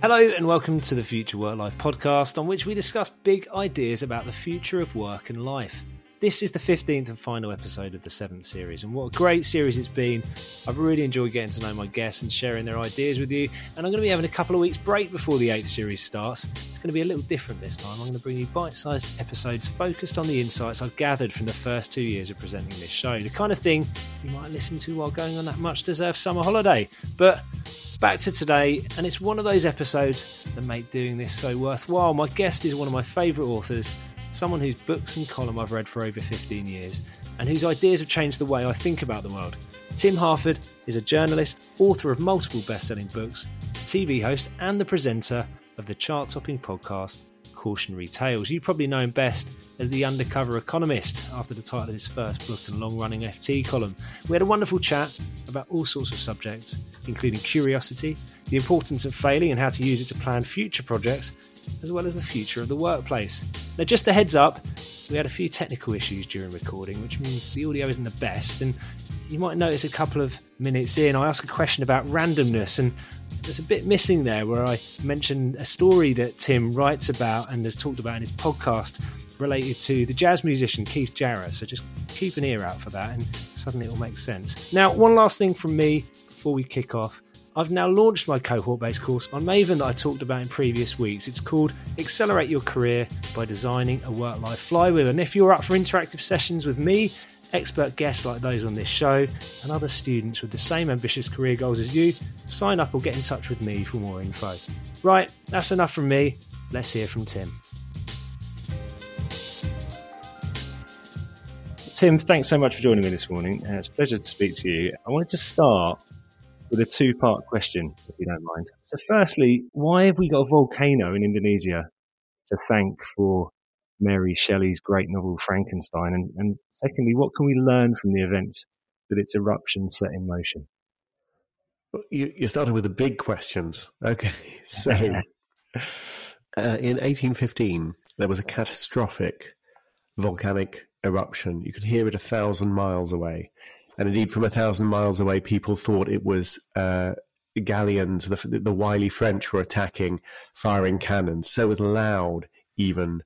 Hello, and welcome to the Future Work Life podcast, on which we discuss big ideas about the future of work and life. This is the 15th and final episode of the seventh series, and what a great series it's been. I've really enjoyed getting to know my guests and sharing their ideas with you. And I'm going to be having a couple of weeks' break before the eighth series starts. It's going to be a little different this time. I'm going to bring you bite sized episodes focused on the insights I've gathered from the first two years of presenting this show. The kind of thing you might listen to while going on that much deserved summer holiday. But back to today, and it's one of those episodes that make doing this so worthwhile. My guest is one of my favourite authors someone whose books and column I've read for over 15 years, and whose ideas have changed the way I think about the world. Tim Harford is a journalist, author of multiple best selling books, TV host, and the presenter of the chart topping podcast Cautionary Tales. You probably know him best as the undercover economist after the title of his first book and long running FT column. We had a wonderful chat about all sorts of subjects, including curiosity, the importance of failing and how to use it to plan future projects, as well as the future of the workplace. Now, just a heads up, we had a few technical issues during recording, which means the audio isn't the best. And you might notice a couple of minutes in, I ask a question about randomness, and there's a bit missing there where I mentioned a story that Tim writes about and has talked about in his podcast related to the jazz musician Keith Jarrett. So just keep an ear out for that, and suddenly it will make sense. Now, one last thing from me before we kick off. I've now launched my cohort based course on Maven that I talked about in previous weeks. It's called Accelerate Your Career by Designing a Work Life Flywheel. And if you're up for interactive sessions with me, expert guests like those on this show, and other students with the same ambitious career goals as you, sign up or get in touch with me for more info. Right, that's enough from me. Let's hear from Tim. Tim, thanks so much for joining me this morning. Uh, it's a pleasure to speak to you. I wanted to start with a two part question, if you don't mind. So, firstly, why have we got a volcano in Indonesia to thank for Mary Shelley's great novel Frankenstein? And, and secondly, what can we learn from the events that its eruption set in motion? You, you started with the big questions. Okay. So, uh, in 1815, there was a catastrophic volcanic eruption. You could hear it a thousand miles away and indeed from a thousand miles away, people thought it was uh, galleons. The, the wily French were attacking, firing cannons. So it was loud, even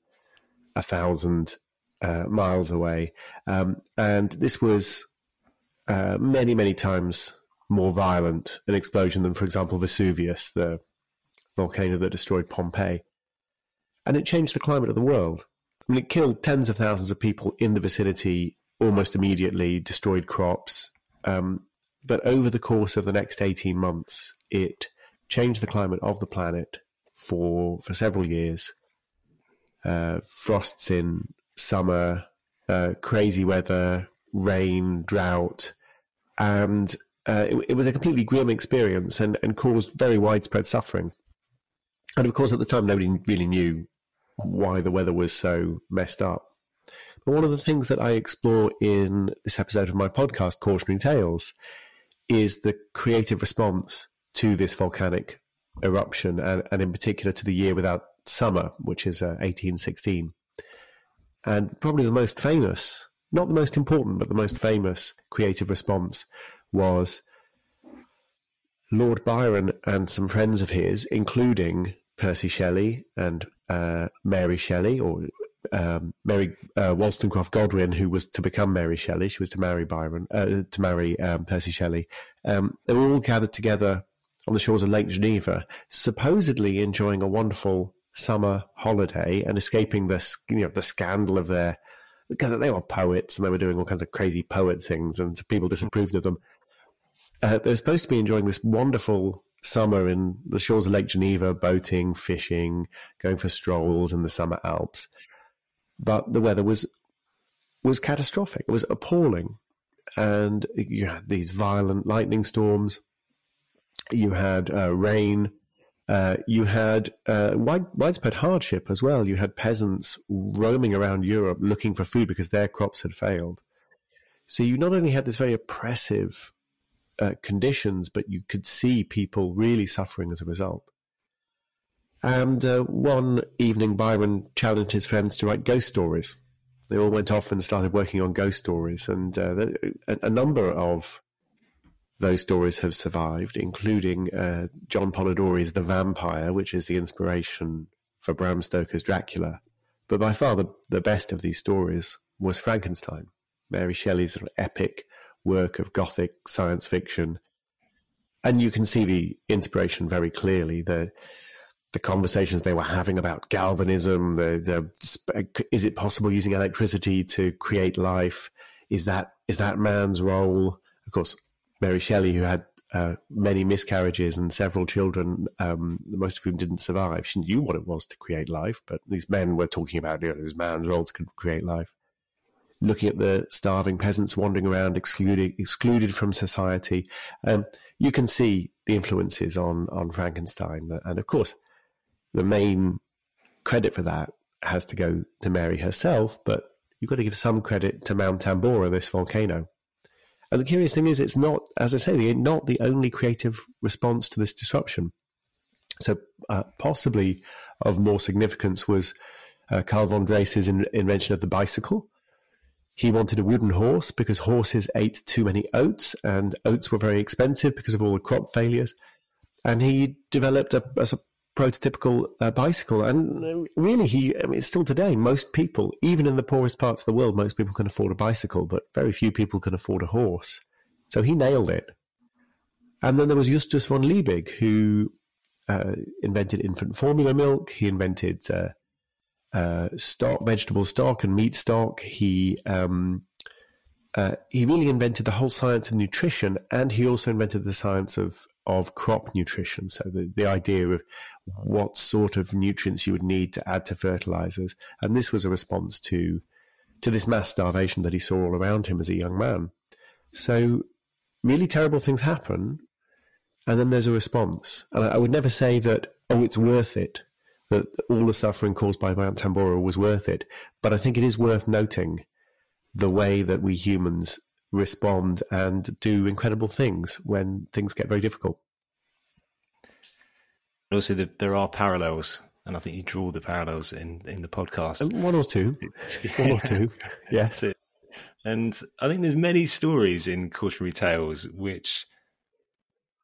a thousand uh, miles away. Um, and this was uh, many, many times more violent an explosion than, for example, Vesuvius, the volcano that destroyed Pompeii. And it changed the climate of the world. I mean, it killed tens of thousands of people in the vicinity almost immediately, destroyed crops. Um, but over the course of the next 18 months, it changed the climate of the planet for, for several years. Uh, frosts in summer, uh, crazy weather, rain, drought, and uh, it, it, was a completely grim experience and, and caused very widespread suffering. And of course, at the time, nobody really knew why the weather was so messed up. But one of the things that I explore in this episode of my podcast, Cautionary Tales, is the creative response to this volcanic eruption, and, and in particular to the year without summer, which is uh, 1816. And probably the most famous, not the most important, but the most famous creative response was Lord Byron and some friends of his, including Percy Shelley and uh, Mary Shelley, or um, Mary uh, Wollstonecraft Godwin, who was to become Mary Shelley. She was to marry Byron, uh, to marry um, Percy Shelley. Um, they were all gathered together on the shores of Lake Geneva, supposedly enjoying a wonderful summer holiday and escaping the you know the scandal of their because they were poets and they were doing all kinds of crazy poet things and people disapproved of them. Uh, they were supposed to be enjoying this wonderful summer in the shores of Lake Geneva, boating, fishing, going for strolls in the summer Alps but the weather was was catastrophic. It was appalling, and you had these violent lightning storms. You had uh, rain. Uh, you had uh, wide, widespread hardship as well. You had peasants roaming around Europe looking for food because their crops had failed. So you not only had this very oppressive uh, conditions, but you could see people really suffering as a result. And uh, one evening, Byron challenged his friends to write ghost stories. They all went off and started working on ghost stories, and uh, a, a, number of those stories have survived, including uh, John Polidori's The Vampire, which is the inspiration for Bram Stoker's Dracula. But by far the, the best of these stories was Frankenstein, Mary Shelley's epic work of Gothic science fiction. And you can see the inspiration very clearly. The the conversations they were having about galvanism, the, the is it possible using electricity to create life? Is that is that man's role? Of course, Mary Shelley, who had uh, many miscarriages and several children, um, most of whom didn't survive. She knew what it was to create life, but these men were talking about you know, his man's role to create life. Looking at the starving peasants wandering around, excluded excluded from society, um, you can see the influences on on Frankenstein, and of course, the main credit for that has to go to Mary herself, but you've got to give some credit to Mount Tambora, this volcano. And the curious thing is, it's not, as I say, not the only creative response to this disruption. So, uh, possibly of more significance was uh, Carl von Drais's in, invention of the bicycle. He wanted a wooden horse because horses ate too many oats, and oats were very expensive because of all the crop failures. And he developed a, a prototypical uh, bicycle. And uh, really, he I mean, still today, most people, even in the poorest parts of the world, most people can afford a bicycle, but very few people can afford a horse. So he nailed it. And then there was Justus von Liebig, who uh, invented infant formula milk. He invented uh, uh, stock, vegetable stock, and meat stock. He um, uh, he really invented the whole science of nutrition, and he also invented the science of of crop nutrition. So the, the idea of what sort of nutrients you would need to add to fertilizers. And this was a response to to this mass starvation that he saw all around him as a young man. So really terrible things happen, and then there's a response. And I, I would never say that, oh, it's worth it, that all the suffering caused by Mount Tambora was worth it. But I think it is worth noting the way that we humans respond and do incredible things when things get very difficult also the, there are parallels, and I think you draw the parallels in in the podcast. One or two, one or two, yes. And I think there's many stories in cautionary tales which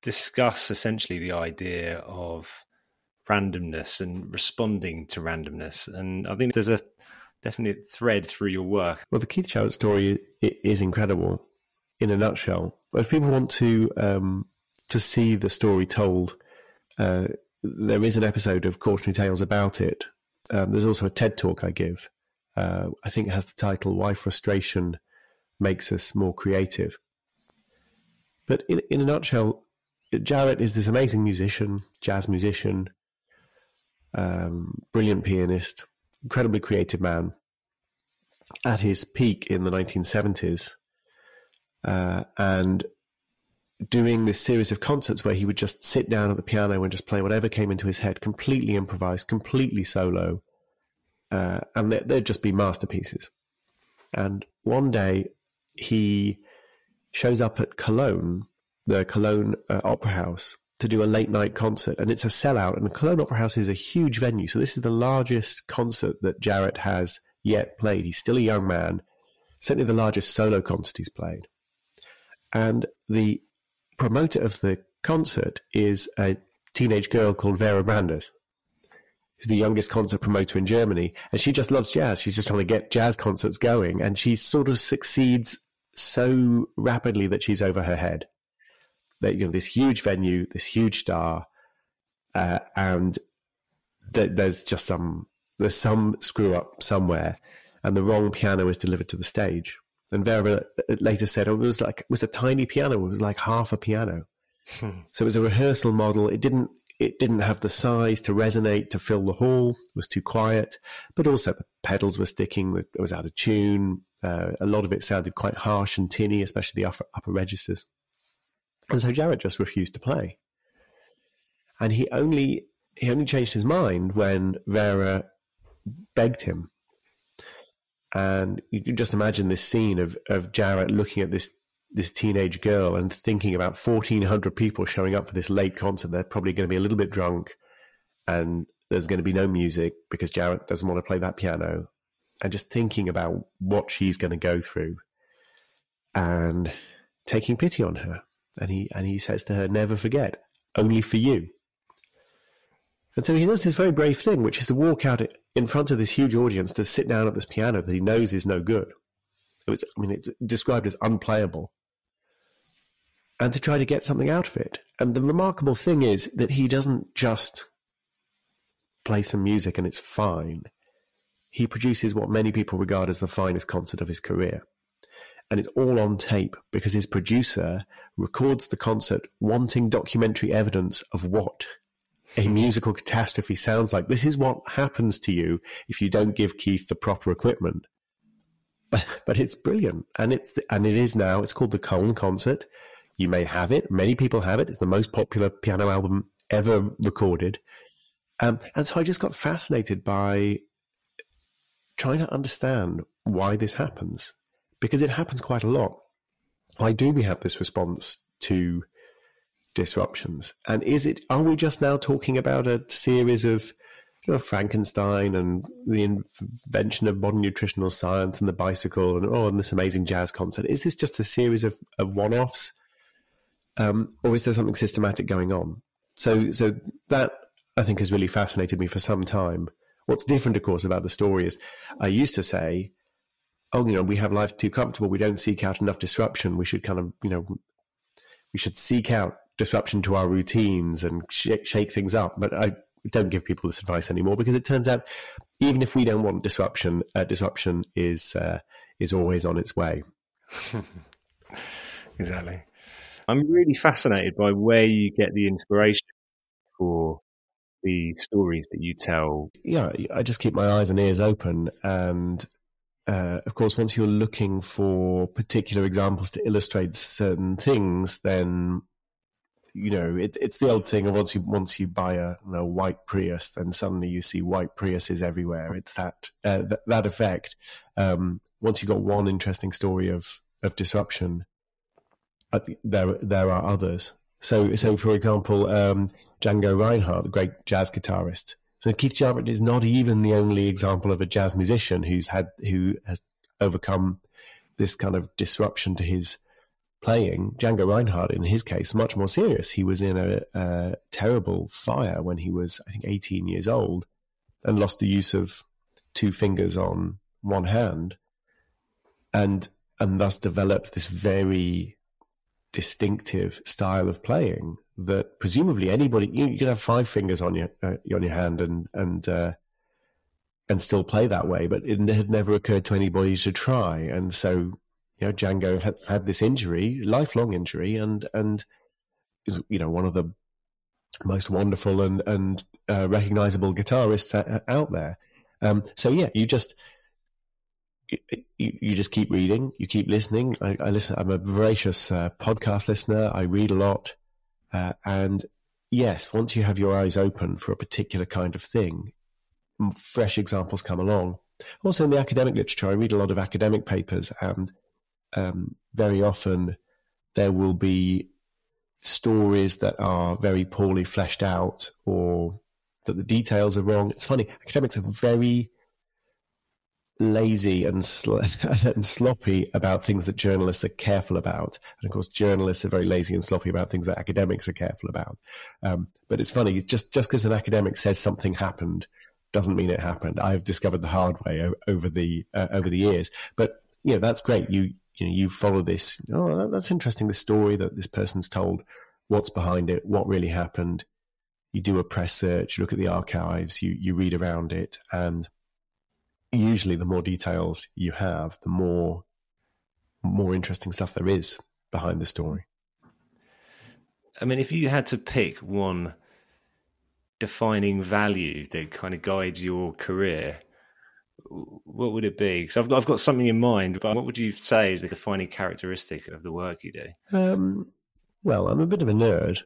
discuss essentially the idea of randomness and responding to randomness. And I think there's a definite thread through your work. Well, the Keith Jarrett story is incredible in a nutshell. If people want to um, to see the story told, uh, there is an episode of Cautionary Tales about it. Um, there's also a TED talk I give. Uh, I think it has the title "Why Frustration Makes Us More Creative." But in, in a nutshell, Jarrett is this amazing musician, jazz musician, um, brilliant pianist, incredibly creative man. At his peak in the 1970s, uh, and doing this series of concerts where he would just sit down at the piano and just play whatever came into his head, completely improvised, completely solo, uh, and they'd just be masterpieces. And one day he shows up at Cologne, the Cologne uh, Opera House, to do a late night concert, and it's a sellout. And the Cologne Opera House is a huge venue, so this is the largest concert that Jarrett has yet played. He's still a young man, certainly the largest solo concert he's played. And the promoter of the concert is a teenage girl called Vera Brandes, who's the youngest concert promoter in Germany. And she just loves jazz. She's just trying to get jazz concerts going. And she sort of succeeds so rapidly that she's over her head. That, you know, this huge venue, this huge star, uh, and th- there's just some, there's some screw up somewhere and the wrong piano is delivered to the stage. And Vera later said, oh, it was like it was a tiny piano. It was like half a piano. Hmm. So it was a rehearsal model. It didn't it didn't have the size to resonate to fill the hall. It was too quiet, but also the pedals were sticking. It was out of tune. Uh, a lot of it sounded quite harsh and tinny, especially the upper, upper registers. And so Jarrett just refused to play. And he only he only changed his mind when Vera begged him and you can just imagine this scene of, of Jarrett looking at this this teenage girl and thinking about 1,400 people showing up for this late concert. They're probably going to be a little bit drunk and there's going to be no music because Jarrett doesn't want to play that piano. And just thinking about what she's going to go through and taking pity on her. And he and he says to her, "Never forget, only for you." And so he does this very brave thing, which is to walk out in front of this huge audience to sit down at this piano that he knows is no good. It was, I mean, it's described as unplayable, and to try to get something out of it. And the remarkable thing is that he doesn't just play some music and it's fine. He produces what many people regard as the finest concert of his career. And it's all on tape because his producer records the concert wanting documentary evidence of what a musical catastrophe sounds like. This is what happens to you if you don't give Keith the proper equipment. But, but it's brilliant. And it's, and it is now, it's called the Köln concert. You may have it. Many people have it. It's the most popular piano album ever recorded. Um, and so I just got fascinated by trying to understand why this happens because it happens quite a lot. Why do we have this response to disruptions? And is it, are we just now talking about a series of, you know, Frankenstein and the invention of modern nutritional science and the bicycle and, oh, and this amazing jazz concert? Is this just a series of, of one offs? Um, or is there something systematic going on? So, so that I think has really fascinated me for some time. What's different, of course, about the story is I used to say, oh, you know, we have life too comfortable. We don't seek out enough disruption. We should kind of, you know, we should seek out disruption to our routines and sh- shake things up. But I don't give people this advice anymore because it turns out even if we don't want disruption, uh, disruption is uh, is always on its way. exactly. I'm really fascinated by where you get the inspiration for the stories that you tell? Yeah, I just keep my eyes and ears open. And uh, of course, once you're looking for particular examples to illustrate certain things, then you know it, it's the old thing of once you once you buy a you know, white Prius, then suddenly you see white Priuses everywhere. It's that uh, th- that effect. Um, once you've got one interesting story of of disruption, there there are others. So, so for example, um, Django Reinhardt, the great jazz guitarist. So Keith Jarrett is not even the only example of a jazz musician who's had who has overcome this kind of disruption to his playing. Django Reinhardt, in his case, much more serious. He was in a, a terrible fire when he was, I think, 18 years old, and lost the use of two fingers on one hand, and and thus developed this very distinctive style of playing that presumably anybody you, you can have five fingers on your uh, on your hand and and uh, and still play that way, but it had never occurred to anybody to try. And so, you know, Django had, had this injury, lifelong injury, and and is you know one of the most wonderful and and uh, recognizable guitarists out there. Um, so yeah, you just you, you just keep reading, you keep listening. I, I listen. I'm a voracious uh, podcast listener. I read a lot, uh, and yes, once you have your eyes open for a particular kind of thing, fresh examples come along. Also, in the academic literature, I read a lot of academic papers, and um, very often there will be stories that are very poorly fleshed out or that the details are wrong. It's funny, academics are very lazy and, sl- and sloppy about things that journalists are careful about. And of course, journalists are very lazy and sloppy about things that academics are careful about. Um, but it's funny, just just because an academic says something happened doesn't mean it happened. I've discovered the hard way o- over the uh, over the years. But you know, that's great. You you know, you follow this. Oh, that's interesting. The story that this person's told. What's behind it? What really happened? You do a press search. You look at the archives. You you read around it and usually the more details you have, the more more interesting stuff there is behind the story. I mean, if you had to pick one defining value that kind of guides your career, what would it be? Because I've got, I've got something in mind, but what would you say is the defining characteristic of the work you do? Um, well, I'm a bit of a nerd,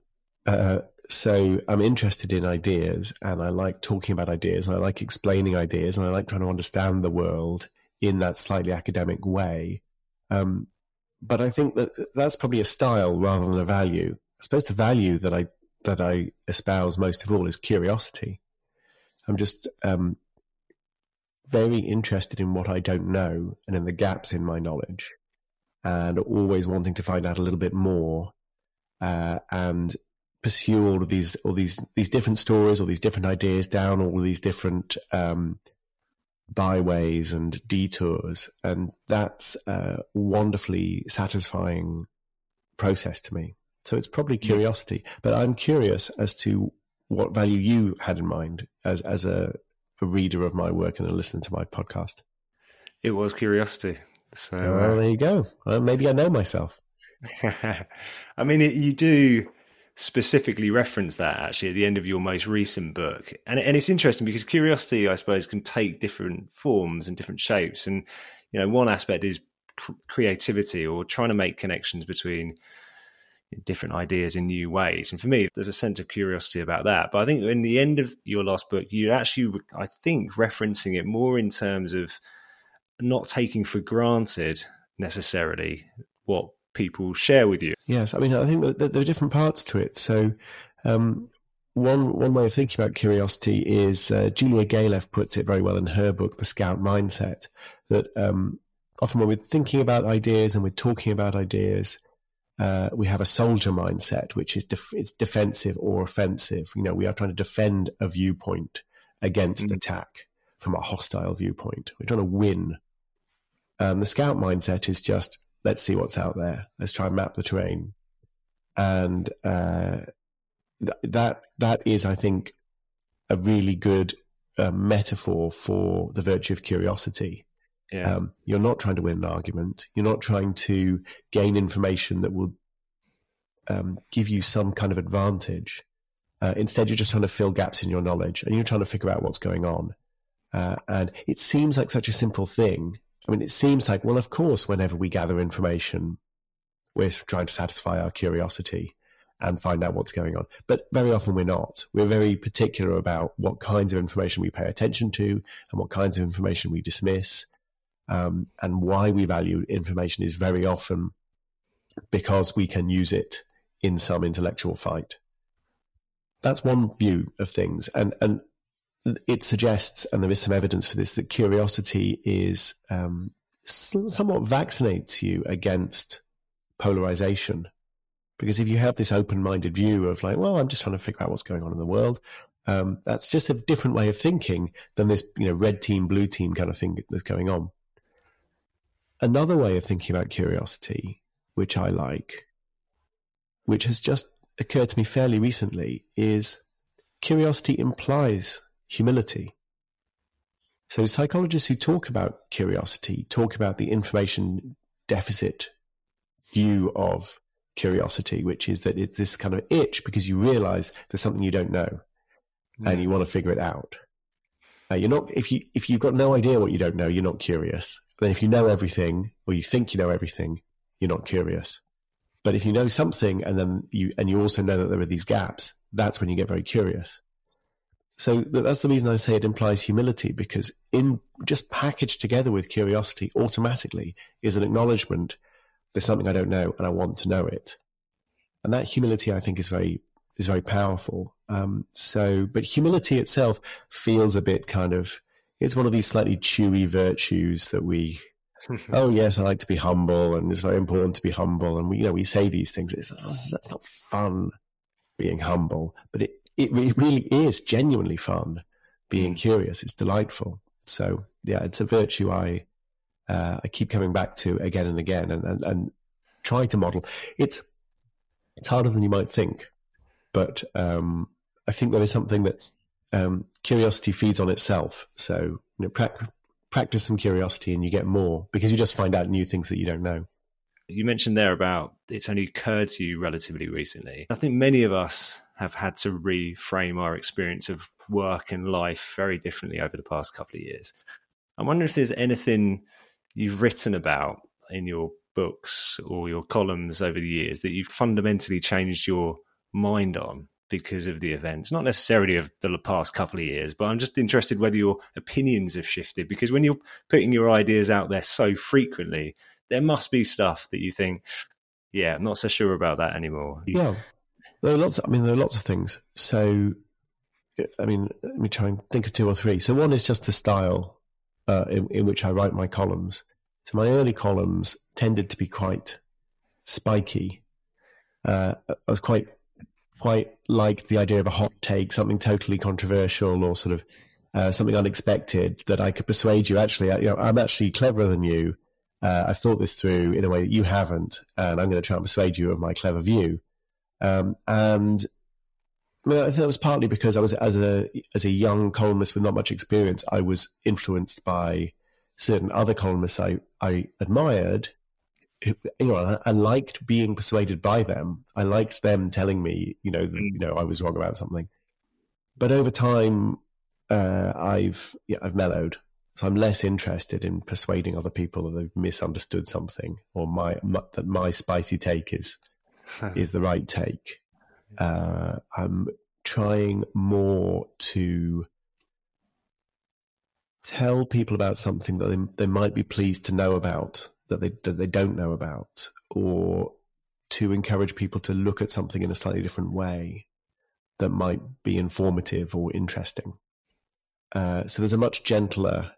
uh, so I'm interested in ideas and I like talking about ideas and I like explaining ideas and I like trying to understand the world in that slightly academic way. Um, but I think that that's probably a style rather than a value. I suppose the value that I that I espouse most of all is curiosity. I'm just um, very interested in what I don't know and in the gaps in my knowledge, and always wanting to find out a little bit more uh, and pursue all of these all these these different stories, all these different ideas down all these different um, byways and detours, and that's a wonderfully satisfying process to me. So it's probably curiosity, but I'm curious as to what value you had in mind as as a, a reader of my work and a listener to my podcast. It was curiosity. So well, uh, there you go. Well, maybe I know myself. I mean, it, you do specifically reference that actually at the end of your most recent book, and and it's interesting because curiosity, I suppose, can take different forms and different shapes. And you know, one aspect is cr- creativity or trying to make connections between different ideas in new ways. And for me, there's a sense of curiosity about that. But I think in the end of your last book, you actually, I think, referencing it more in terms of not taking for granted necessarily what people share with you. Yes, I mean, I think that there are different parts to it. So, um, one one way of thinking about curiosity is uh, Julia Galef puts it very well in her book, The Scout Mindset, that um, often when we're thinking about ideas and we're talking about ideas, uh, we have a soldier mindset, which is def- it's defensive or offensive. You know, we are trying to defend a viewpoint against mm-hmm. attack from a hostile viewpoint. We're trying to win. Um, the scout mindset is just let's see what's out there. Let's try and map the terrain, and uh, th- that that is, I think, a really good uh, metaphor for the virtue of curiosity. Yeah. Um, you're not trying to win an argument. You're not trying to gain information that will um, give you some kind of advantage. Uh, instead, you're just trying to fill gaps in your knowledge and you're trying to figure out what's going on. Uh, and it seems like such a simple thing. I mean, it seems like, well, of course, whenever we gather information, we're trying to satisfy our curiosity and find out what's going on. But very often we're not. We're very particular about what kinds of information we pay attention to and what kinds of information we dismiss um, and why we value information is very often because we can use it in some intellectual fight. That's one view of things, and and it suggests, and there is some evidence for this, that curiosity is um, somewhat vaccinates you against polarization. Because if you have this open-minded view of like, well, I'm just trying to figure out what's going on in the world, um, that's just a different way of thinking than this, you know, red team, blue team kind of thing that's going on. Another way of thinking about curiosity, which I like, which has just occurred to me fairly recently, is curiosity implies humility. So psychologists who talk about curiosity talk about the information deficit view of curiosity, which is that it's this kind of itch because you realize there's something you don't know mm. and you want to figure it out. Uh, you're not if you if you've got no idea what you don't know, you're not curious. Then if you know everything or you think you know everything, you're not curious. But if you know something and then you and you also know that there are these gaps, that's when you get very curious. So that's the reason I say it implies humility because in just packaged together with curiosity automatically is an acknowledgement there's something I don't know and I want to know it. And that humility I think is very is very powerful. Um, so, but humility itself feels a bit kind of it's one of these slightly chewy virtues that we oh yes i like to be humble and it's very important to be humble and we you know we say these things it's, that's not fun being humble but it, it really is genuinely fun being mm. curious it's delightful so yeah it's a virtue i uh, i keep coming back to again and again and, and and try to model it's it's harder than you might think but um, i think there is something that um, curiosity feeds on itself. So you know, pra- practice some curiosity and you get more because you just find out new things that you don't know. You mentioned there about it's only occurred to you relatively recently. I think many of us have had to reframe our experience of work and life very differently over the past couple of years. I wonder if there's anything you've written about in your books or your columns over the years that you've fundamentally changed your mind on because of the events, not necessarily of the past couple of years, but I'm just interested whether your opinions have shifted because when you're putting your ideas out there so frequently, there must be stuff that you think, yeah, I'm not so sure about that anymore. Yeah, there are lots. I mean, there are lots of things. So, I mean, let me try and think of two or three. So, one is just the style uh, in, in which I write my columns. So, my early columns tended to be quite spiky uh, I was quite quite liked the idea of a hot take, something totally controversial or sort of uh, something unexpected that I could persuade you. Actually, you know, I'm actually cleverer than you. Uh, I've thought this through in a way that you haven't, and I'm going to try and persuade you of my clever view. Um, and I, I think it was partly because I was as a as a young columnist with not much experience, I was influenced by certain other columnists I, I admired you know, I, liked being persuaded by them. I liked them telling me, you know, you know, I was wrong about something. But over time, uh, I've yeah, I've mellowed, so I'm less interested in persuading other people that they've misunderstood something or my, my that my spicy take is is the right take. Uh, I'm trying more to tell people about something that they, they might be pleased to know about that they that they don't know about, or to encourage people to look at something in a slightly different way that might be informative or interesting. Uh, so there's a much gentler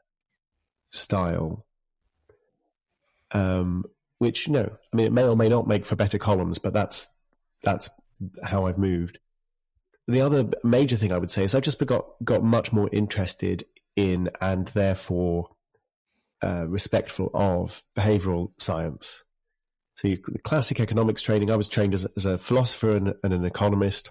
style, um, which you know, I mean, it may or may not make for better columns, but that's that's how I've moved. The other major thing I would say is I've just got got much more interested in and therefore uh, respectful of behavioral science. So, you, the classic economics training, I was trained as, as a philosopher and, and, an economist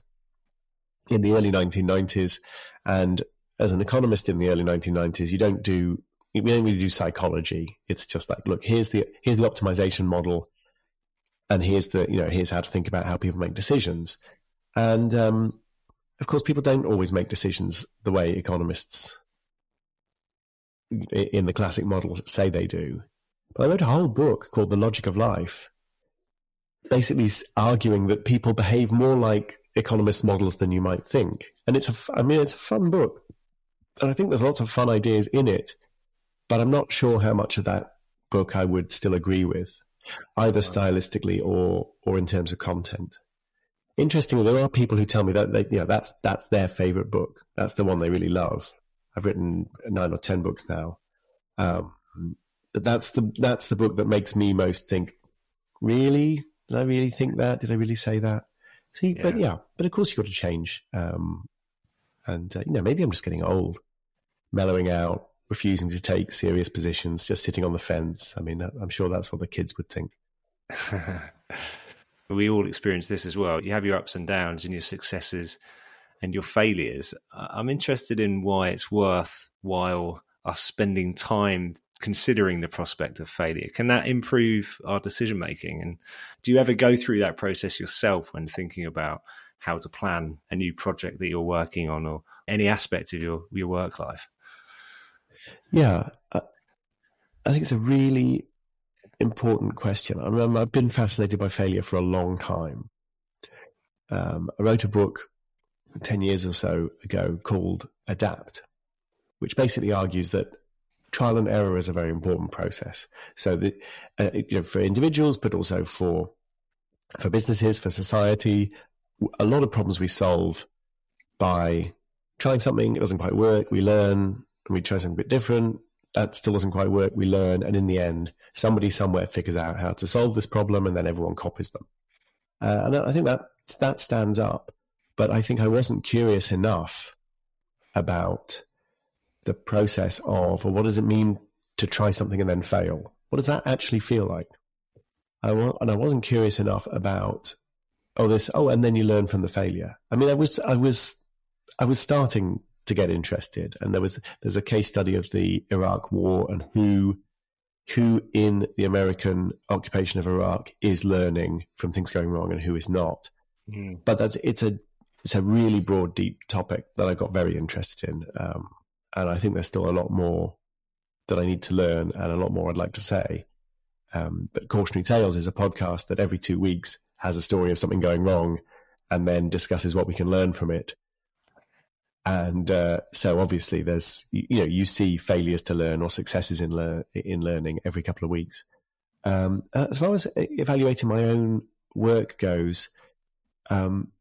in the early 1990s. And as an economist in the early 1990s, you don't do, we don't really do psychology. It's just like, look, here's the, here's the optimization model. And here's the, you know, here's how to think about how people make decisions. And, um, of course, people don't always make decisions the way economists in the classic models say they do. But I wrote a whole book called The Logic of Life, basically arguing that people behave more like economist models than you might think. And it's a, I mean, it's a fun book. And I think there's lots of fun ideas in it, but I'm not sure how much of that book I would still agree with, either stylistically or, or in terms of content. Interestingly, there are people who tell me that they, you know, that's, that's their favorite book. That's the one they really love. I've written nine or ten books now. Um, but that's the that's the book that makes me most think. Really, did I really think that? Did I really say that? See, yeah. but yeah, but of course you've got to change. Um, and uh, you know, maybe I'm just getting old, mellowing out, refusing to take serious positions, just sitting on the fence. I mean, I'm sure that's what the kids would think. we all experience this as well. You have your ups and downs and your successes and your failures, I'm interested in why it's worthwhile us spending time considering the prospect of failure. Can that improve our decision making? And do you ever go through that process yourself when thinking about how to plan a new project that you're working on or any aspect of your, your work life? Yeah, I think it's a really important question. I mean, I've been fascinated by failure for a long time. Um, I wrote a book 10 years or so ago called Adapt, which basically argues that trial and error is a very important process. So that, uh, you know, for individuals, but also for, for businesses, for society, a lot of problems we solve by trying something, it doesn't quite work, we learn, and we try something a bit different, that still doesn't quite work, we learn, and in the end, somebody somewhere figures out how to solve this problem, and then everyone copies them. Uh, and I think that that stands up but I think I wasn't curious enough about the process of, or what does it mean to try something and then fail? What does that actually feel like? and I wasn't curious enough about, oh, this, oh, and then you learn from the failure. I mean, I was, I was, I was starting to get interested, and there was, there's a case study of the Iraq War and who, who in the American occupation of Iraq is learning from things going wrong and who is not. Mm. But that's, it's a it's a really broad, deep topic that I got very interested in. Um, and I think there's still a lot more that I need to learn and a lot more I'd like to say. Um, but Cautionary Tales is a podcast that every two weeks has a story of something going wrong and then discusses what we can learn from it. And uh, so obviously there's, you, know, you see failures to learn or successes in, in learning every couple of weeks. Um, as far as evaluating my own work goes, um,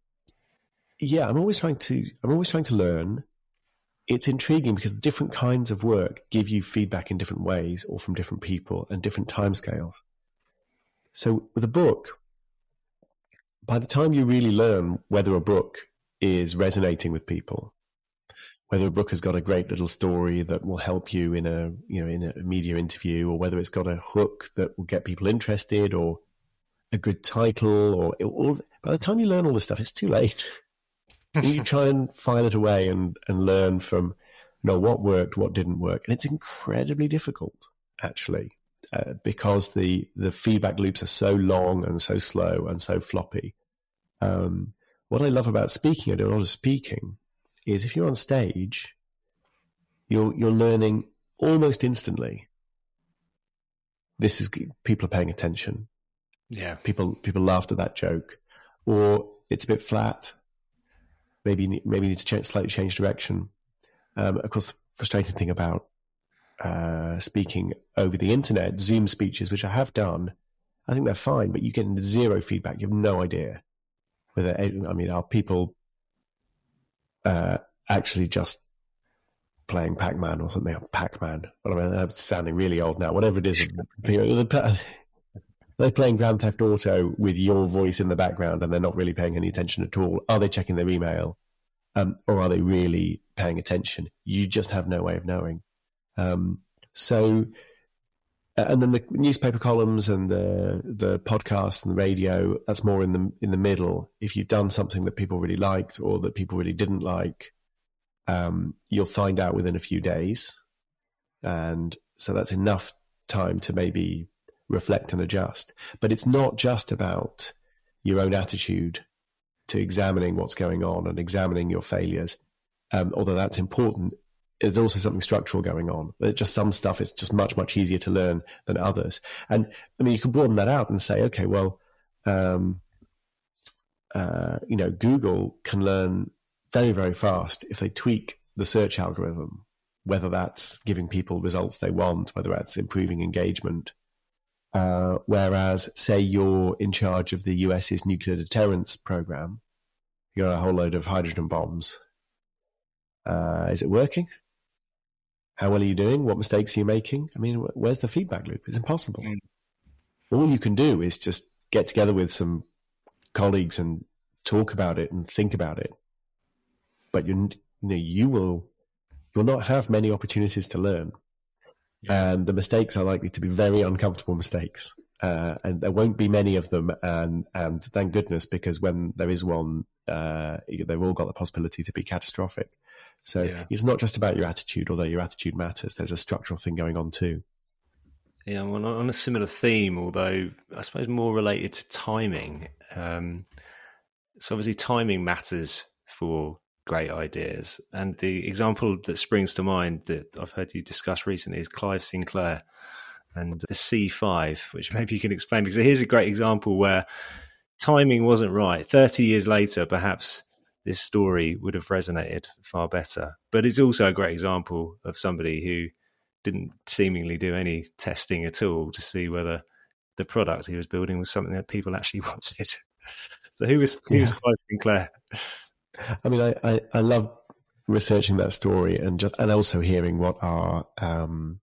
yeah, I'm always trying to I'm always trying to learn. It's intriguing because different kinds of work give you feedback in different ways or from different people and different timescales. So with a book, by the time you really learn whether a book is resonating with people, whether a book has got a great little story that will help you in a you know in a media interview, or whether it's got a hook that will get people interested, or a good title, or all, by the time you learn all this stuff, it's too late. you try and file it away and and learn from you know what worked, what didn't work, and it's incredibly difficult actually uh, because the the feedback loops are so long and so slow and so floppy. Um, what I love about speaking, I do a lot of speaking, is if you're on stage, you're you're learning almost instantly. This is people are paying attention. Yeah, people people laughed at that joke, or it's a bit flat. Maybe maybe need to change, slightly change direction. Um, of course, the frustrating thing about uh, speaking over the internet, Zoom speeches, which I have done, I think they're fine, but you get zero feedback. You have no idea whether, I mean, are people uh, actually just playing Pac Man or something? Pac Man. Well, I mean, I'm sounding really old now. Whatever it is, they're playing Grand Theft Auto with your voice in the background and they're not really paying any attention at all. Are they checking their email? Um, or are they really paying attention? You just have no way of knowing. Um, so, and then the newspaper columns and the the podcast and the radio that's more in the in the middle. If you've done something that people really liked or that people really didn't like, um, you'll find out within a few days, and so that's enough time to maybe reflect and adjust. But it's not just about your own attitude to examining what's going on and examining your failures. Um, although that's important, there's also something structural going on. There's just some stuff is just much much easier to learn than others. And I mean, you can broaden that out and say, okay, well, um, uh, you know, Google can learn very very fast if they tweak the search algorithm, whether that's giving people results they want, whether that's improving engagement. Uh, whereas, say you're in charge of the US's nuclear deterrence program, you got a whole load of hydrogen bombs. Uh, is it working? How well are you doing? What mistakes are you making? I mean, where's the feedback loop? It's impossible. Mm. All you can do is just get together with some colleagues and talk about it and think about it. But you, you know, you will, you will not have many opportunities to learn. Yeah. And the mistakes are likely to be very uncomfortable mistakes. Uh, and there won't be many of them. And, and thank goodness, because when there is one, uh, they've all got the possibility to be catastrophic. So yeah. it's not just about your attitude, although your attitude matters. There's a structural thing going on too. Yeah, well, on a similar theme, although I suppose more related to timing. Um, so obviously, timing matters for great ideas. And the example that springs to mind that I've heard you discuss recently is Clive Sinclair and the C5, which maybe you can explain because here's a great example where timing wasn't right. 30 years later, perhaps this story would have resonated far better. But it's also a great example of somebody who didn't seemingly do any testing at all to see whether the product he was building was something that people actually wanted. so who was who yeah. was Clive Sinclair? I mean, I, I, I love researching that story and just and also hearing what our um,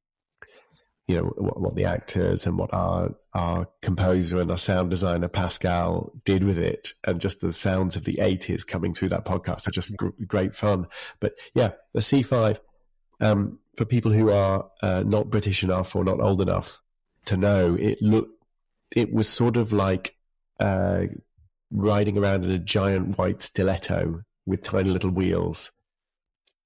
you know what, what, the actors and what our our composer and our sound designer Pascal did with it, and just the sounds of the eighties coming through that podcast are just gr- great fun. But yeah, the C five um, for people who are uh, not British enough or not old enough to know, it looked it was sort of like uh, riding around in a giant white stiletto with tiny little wheels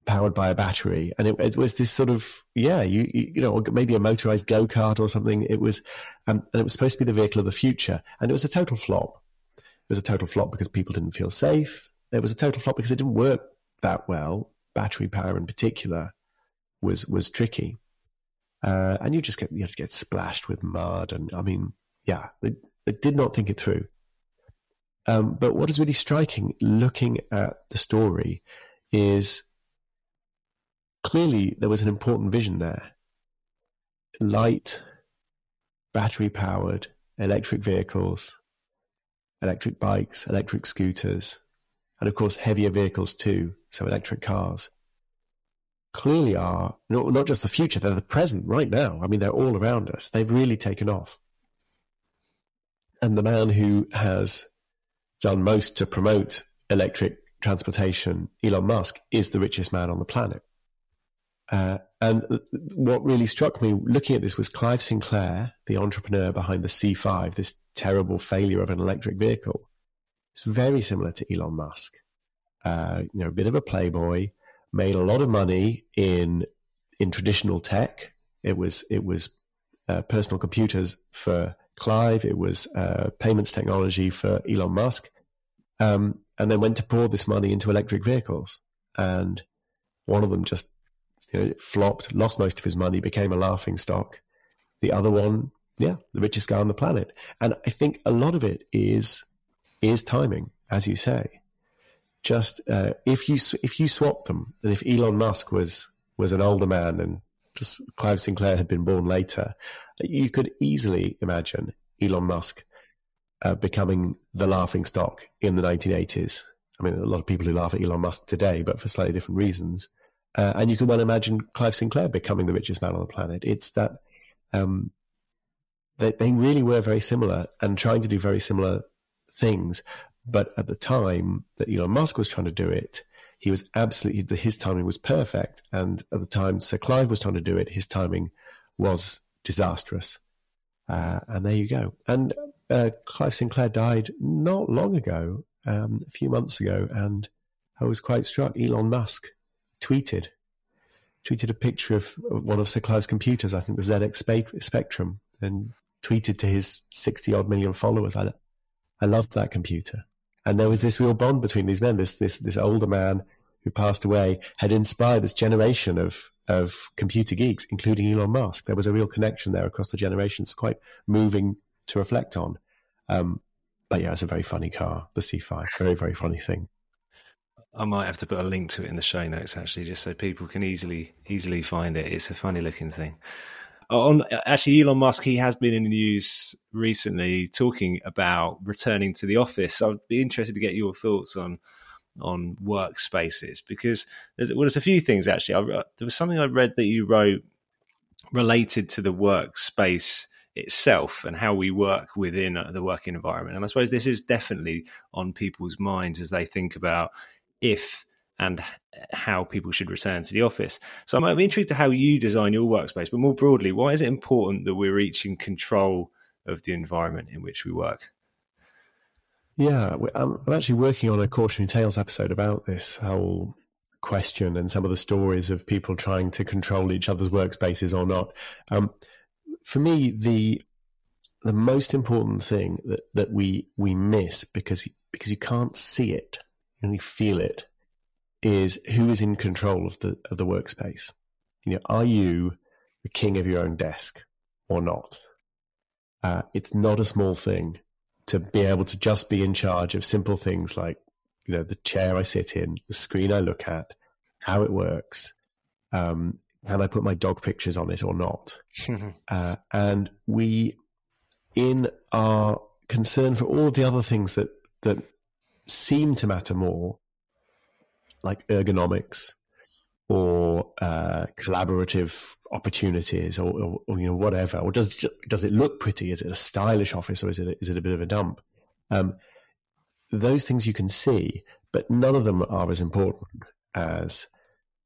powered by a battery, and it, it, was this sort of yeah, you you know maybe a motorized go kart or something. It was, um, and it was supposed to be the vehicle of the future, and it was a total flop. It was a total flop because people didn't feel safe. It was a total flop because it didn't work that well. Battery power, in particular, was was tricky, uh, and you just get you get splashed with mud, and I mean, yeah, it, it did not think it through. Um, but what is really striking, looking at the story, is clearly there was an important vision there. Light, battery powered, electric vehicles, electric bikes, electric scooters, and of course heavier vehicles too, so electric cars. Clearly are not not just the future, they're the present right now. I mean, they're all around us. They've really taken off. And the man who has done most to promote electric transportation, Elon Musk is the richest man on the planet. Uh, and what really struck me looking at this was Clive Sinclair, the entrepreneur behind the C5, this terrible failure of an electric vehicle. It's very similar to Elon Musk. Uh, you know, a bit of a playboy, made a lot of money in in traditional tech. It was it was uh, personal computers for Clive. It was uh, payments technology for Elon Musk, um, and then went to pour this money into electric vehicles. And one of them just you know, flopped, lost most of his money, became a laughing stock. The other one, yeah, the richest guy on the planet. And I think a lot of it is is timing, as you say. Just uh, if you if you swap them, and if Elon Musk was was an older man and just Clive Sinclair had been born later, you could easily imagine Elon Musk uh, becoming the laughing stock in the 1980s. I mean, a lot of people who laugh at Elon Musk today, but for slightly different reasons. Uh, and you can well imagine Clive Sinclair becoming the richest man on the planet. It's that um, they, they really were very similar and trying to do very similar things. But at the time that Elon Musk was trying to do it, he was absolutely, his timing was perfect. And at the time Sir Clive was trying to do it, his timing was disastrous. Uh, and there you go. And uh, Clive Sinclair died not long ago, um, a few months ago, and I was quite struck. Elon Musk tweeted tweeted a picture of one of Sir Clive's computers, I think the ZX Spectrum, and tweeted to his sixty odd million followers. I I loved that computer, and there was this real bond between these men. This this this older man who passed away had inspired this generation of of computer geeks, including Elon Musk. There was a real connection there across the generations. Quite moving to reflect on. Um, but yeah, it's a very funny car, the C5. Very very funny thing. I might have to put a link to it in the show notes actually, just so people can easily easily find it. It's a funny looking thing. Uh, on actually, Elon Musk, he has been in the news recently talking about returning to the office. I'd be interested to get your thoughts on on workspaces because there's well, there's a few things actually. I, uh, there was something I read that you wrote related to the workspace itself and how we work within uh, the working environment. And I suppose this is definitely on people's minds as they think about if and how people should return to the office. So I'm intrigued to how you design your workspace, but more broadly, why is it important that we're each in control of the environment in which we work? Yeah, I'm, actually working on a Cautionary Tales episode about this whole question and some of the stories of people trying to control each other's workspaces or not. Um, for me, the the most important thing that, that we we miss because because you can't see it, you only feel it, is who is in control of the of the workspace. You know, are you the king of your own desk or not? Uh, it's not a small thing to be able to just be in charge of simple things like, you know, the chair I sit in, the screen I look at, how it works. Um, can I put my dog pictures on it or not? uh, and we, in our concern for all of the other things that that seem to matter more, like ergonomics or uh, collaborative opportunities or, or, or, you know whatever or does does it look pretty? Is it a stylish office or is it is it a bit of a dump? Um, those things you can see but none of them are as important as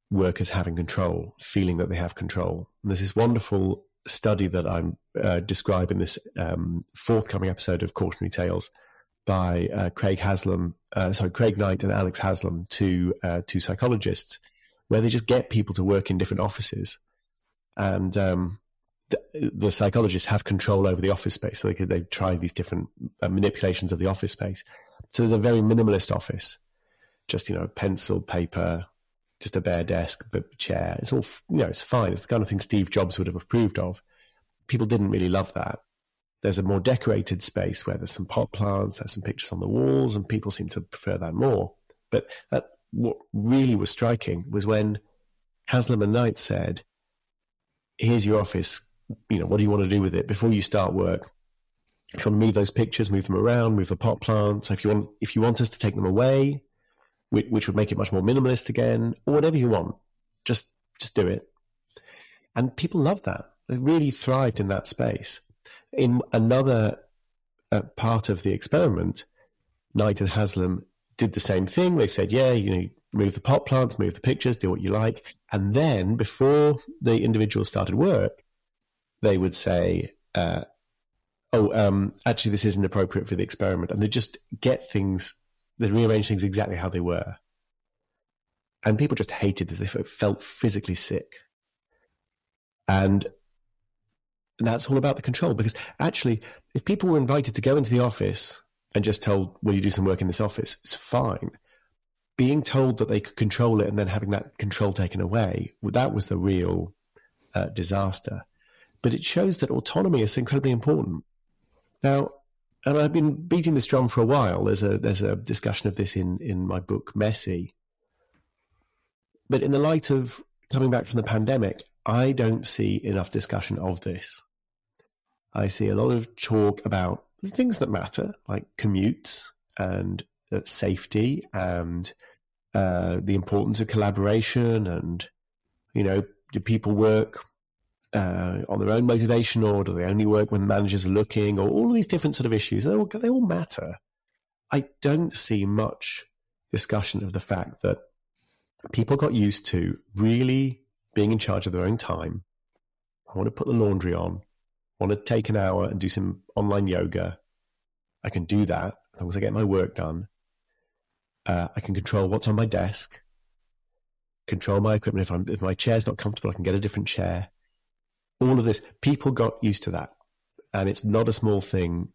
workers having control feeling that they have control. And there's this wonderful study that i'm uh, describing this um, forthcoming episode of cautionary tales by uh, craig haslam uh, sorry craig knight and alex haslam two uh, two psychologists where they just get people to work in different offices, and um, the, the, psychologists have control over the office space. So they could, they try these different uh, manipulations of the office space. So there's a very minimalist office, just you know, pencil, paper, just a bare desk, but chair. It's all you know, it's fine. It's the kind of thing Steve Jobs would have approved of. People didn't really love that. There's a more decorated space where there's some pot plants, there's some pictures on the walls, and people seem to prefer that more. But that what really was striking was when Haslam and Knight said, "Here's your office. You know, what do you want to do with it before you start work? If you want to move those pictures, move them around, move the pot plants. If you want, if you want us to take them away, which, which would make it much more minimalist again, or whatever you want, just just do it." And people loved that. They really thrived in that space. In another uh, part of the experiment, Knight and Haslam did the same thing. They said, yeah, you know, move the pot plants, move the pictures, do what you like. And then before the individuals started work, they would say, uh, oh, um, actually, this isn't appropriate for the experiment. And they just get things, they rearrange things exactly how they were. And people just hated this. They felt physically sick. And that's all about the control because actually, if people were invited to go into the office and just told, will you do some work in this office? It's fine. Being told that they could control it and then having that control taken away, that was the real uh, disaster. But it shows that autonomy is incredibly important. Now, and I've been beating this drum for a while. There's a there's a discussion of this in in my book Messy. But in the light of coming back from the pandemic, I don't see enough discussion of this. I see a lot of talk about the things that matter, like commutes and uh, safety and uh, the importance of collaboration and, you know, do people work uh, on their own motivation or do they only work when the managers are looking or all these different sort of issues? They all, they all matter. I don't see much discussion of the fact that people got used to really being in charge of their own time. I want to put the laundry on want to take an hour and do some online yoga, I can do that as long as I get my work done. Uh, I can control what's on my desk, control my equipment. If, I'm, if my chair's not comfortable, I can get a different chair. All of this, people got used to that. And it's not a small thing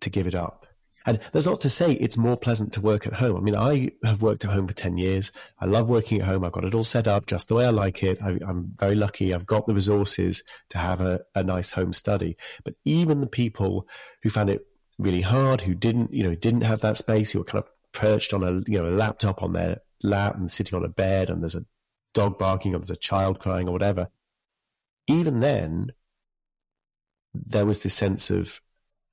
to give it up. And there's not to say it's more pleasant to work at home. I mean, I have worked at home for 10 years. I love working at home. I've got it all set up just the way I like it. I, am very lucky. I've got the resources to have a, a nice home study. But even the people who found it really hard, who didn't, you know, didn't have that space, who were kind of perched on a, you know, a laptop on their lap and sitting on a bed and there's a dog barking or there's a child crying or whatever. Even then, there was this sense of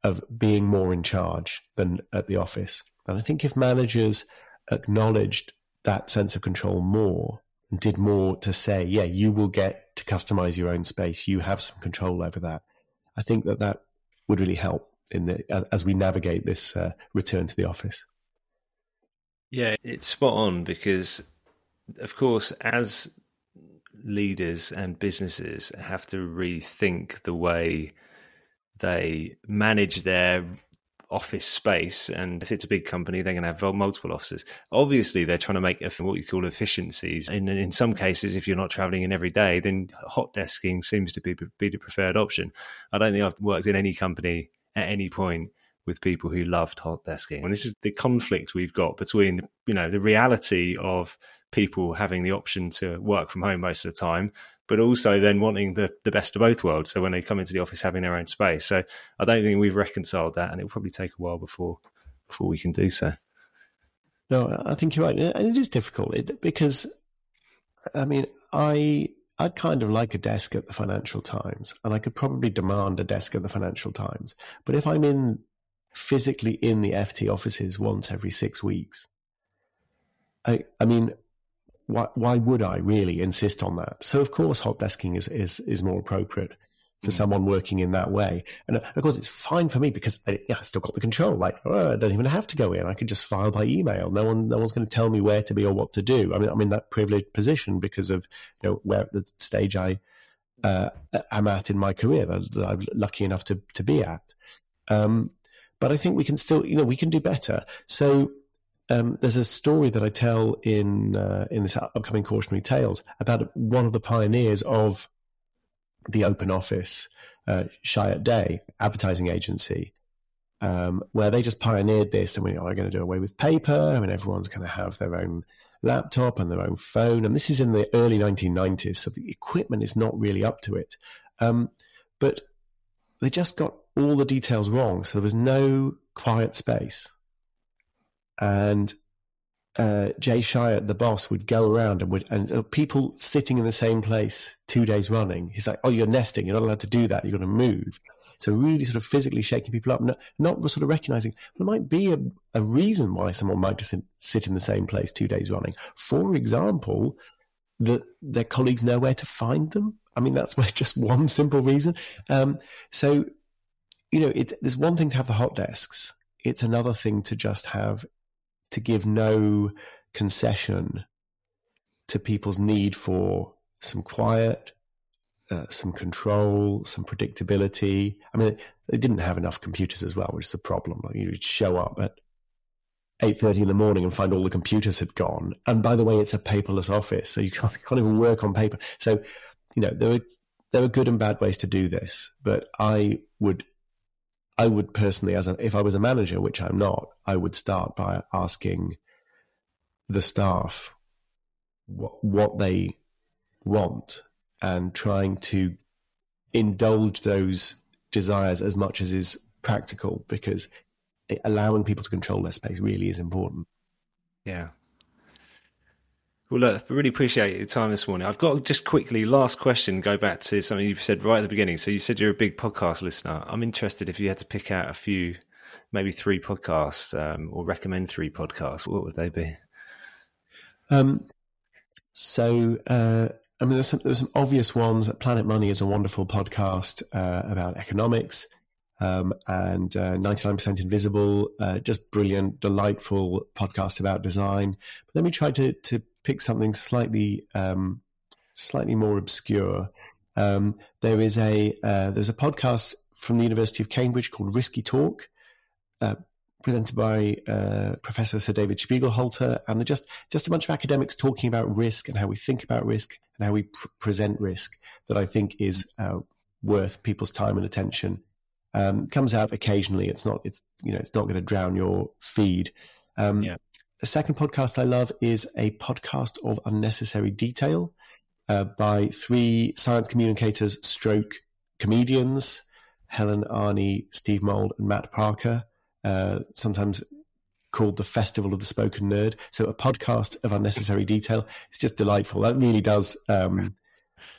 of being more in charge than at the office. And I think if managers acknowledged that sense of control more and did more to say, yeah, you will get to customize your own space, you have some control over that. I think that that would really help in the, as, we navigate this uh, return to the office. Yeah, it's spot on because, of course, as leaders and businesses have to rethink the way they manage their office space and if it's a big company they're going to have multiple offices. Obviously they're trying to make what you call efficiencies. And in some cases if you're not traveling in every day then hot desking seems to be, be the preferred option. I don't think i've worked in any company at any point with people who loved hot desking. And this is the conflict we've got between you know the reality of people having the option to work from home most of the time but also then wanting the, the best of both worlds. So when they come into the office, having their own space. So I don't think we've reconciled that, and it will probably take a while before before we can do so. No, I think you're right, and it is difficult because, I mean, I I'd kind of like a desk at the Financial Times, and I could probably demand a desk at the Financial Times. But if I'm in physically in the FT offices once every six weeks, I I mean, why, why would I really insist on that? So of course, hot desking is is is more appropriate for mm. someone working in that way. And of course, it's fine for me because I, yeah, I still got the control. Like oh, I don't even have to go in; I could just file by email. No one, no one's going to tell me where to be or what to do. I mean, I'm in that privileged position because of you know where the stage I uh, am at in my career that, that, I'm lucky enough to to be at. Um, but I think we can still, you know, we can do better. So um, there's a story that I tell in uh, in this upcoming cautionary tales about one of the pioneers of the open office, uh, Chiat Day advertising agency, um, where they just pioneered this and we are going to do away with paper. I mean, everyone's going to have their own laptop and their own phone. And this is in the early 1990s, so the equipment is not really up to it. Um, but they just got all the details wrong, so there was no quiet space and uh, Jay Chiat, the boss, would go around and would and uh, people sitting in the same place two days running. He's like, "Oh, you're nesting. You're not allowed to do that. You're going to move." So really, sort of physically shaking people up, not, not sort of recognizing there might be a, a reason why someone might just sit in the same place two days running. For example, that their colleagues know where to find them. I mean, that's just one simple reason. Um, so, you know, it's, there's one thing to have the hot desks, it's another thing to just have to give no concession to people's need for some quiet, uh, some control, some predictability. I mean, they didn't have enough computers as well, which is the problem. Like you would show up at eight thirty in the morning and find all the computers had gone. And by the way, it's a paperless office, so you can't, can't even work on paper. So, you know, there are there are good and bad ways to do this, but I would. I would personally, as a, if I was a manager, which I'm not, I would start by asking the staff what, what they want and trying to indulge those desires as much as is practical because allowing people to control their space really is important. Yeah. Well, look, I really appreciate your time this morning. I've got just quickly last question. Go back to something you've said right at the beginning. So you said you're a big podcast listener. I'm interested if you had to pick out a few, maybe three podcasts, um, or recommend three podcasts. What would they be? Um, so uh, I mean, there's some, there's some obvious ones. Planet Money is a wonderful podcast uh, about economics, um, and uh, 99% Invisible, uh, just brilliant, delightful podcast about design. But let me try to to pick something slightly um, slightly more obscure. Um, there is a uh, there's a podcast from the University of Cambridge called Risky Talk. Uh, presented by uh, Professor Sir David Spiegelhalter, and they're just just a bunch of academics talking about risk and how we think about risk and how we pr- present risk. That I think is uh, worth people's time and attention. Um, comes out occasionally. It's not. It's you know. It's not going to drown your feed. Um, yeah. The second podcast I love is a podcast of unnecessary detail uh, by three science communicators, stroke comedians, Helen Arney, Steve Mould, and Matt Parker. Uh, sometimes called the Festival of the Spoken Nerd. So a podcast of unnecessary detail. It's just delightful. That really does um,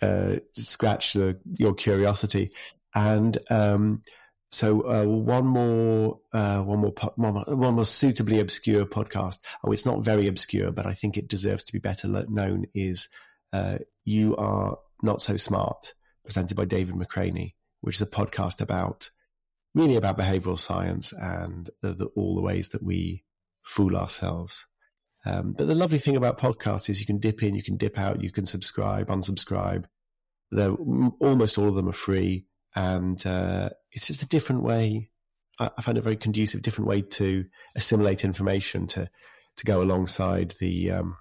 uh, scratch the, your curiosity. And um, so uh, one more, uh, one more, one more, one more suitably obscure podcast. Oh, it's not very obscure, but I think it deserves to be better known. Is uh, you are not so smart, presented by David McRaney, which is a podcast about really about behavioral science and the, the, all the ways that we fool ourselves. Um, but the lovely thing about podcasts is you can dip in, you can dip out, you can subscribe, unsubscribe. They're, almost all of them are free, and uh, it's just a different way. I, I find it a very conducive, different way to assimilate information to to go alongside the um,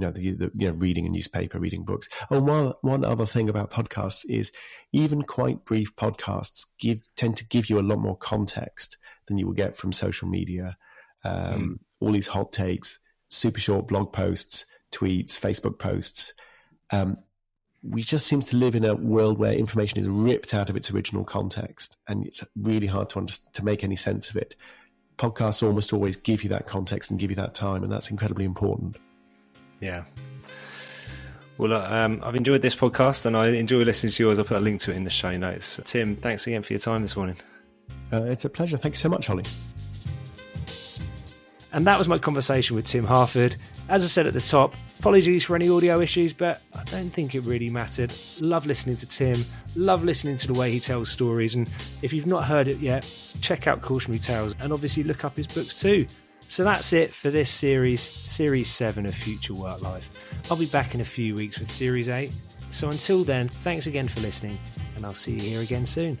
you know, the, the, you know, reading a newspaper, reading books. Oh, one one other thing about podcasts is even quite brief podcasts give tend to give you a lot more context than you will get from social media. Um, mm. All these hot takes, super short blog posts, tweets, Facebook posts. Um, we just seem to live in a world where information is ripped out of its original context, and it's really hard to understand, to make any sense of it. Podcasts almost always give you that context and give you that time, and that's incredibly important. Yeah. Well, um, I've enjoyed this podcast and I enjoy listening to yours. I'll put a link to it in the show notes. Tim, thanks again for your time this morning. Uh, it's a pleasure. Thank you so much, Holly. And that was my conversation with Tim Harford. As I said at the top, apologies for any audio issues, but I don't think it really mattered. Love listening to Tim, love listening to the way he tells stories. And if you've not heard it yet, check out Cautionary Tales and obviously look up his books too. So that's it for this series, Series 7 of Future Work Life. I'll be back in a few weeks with Series 8. So until then, thanks again for listening, and I'll see you here again soon.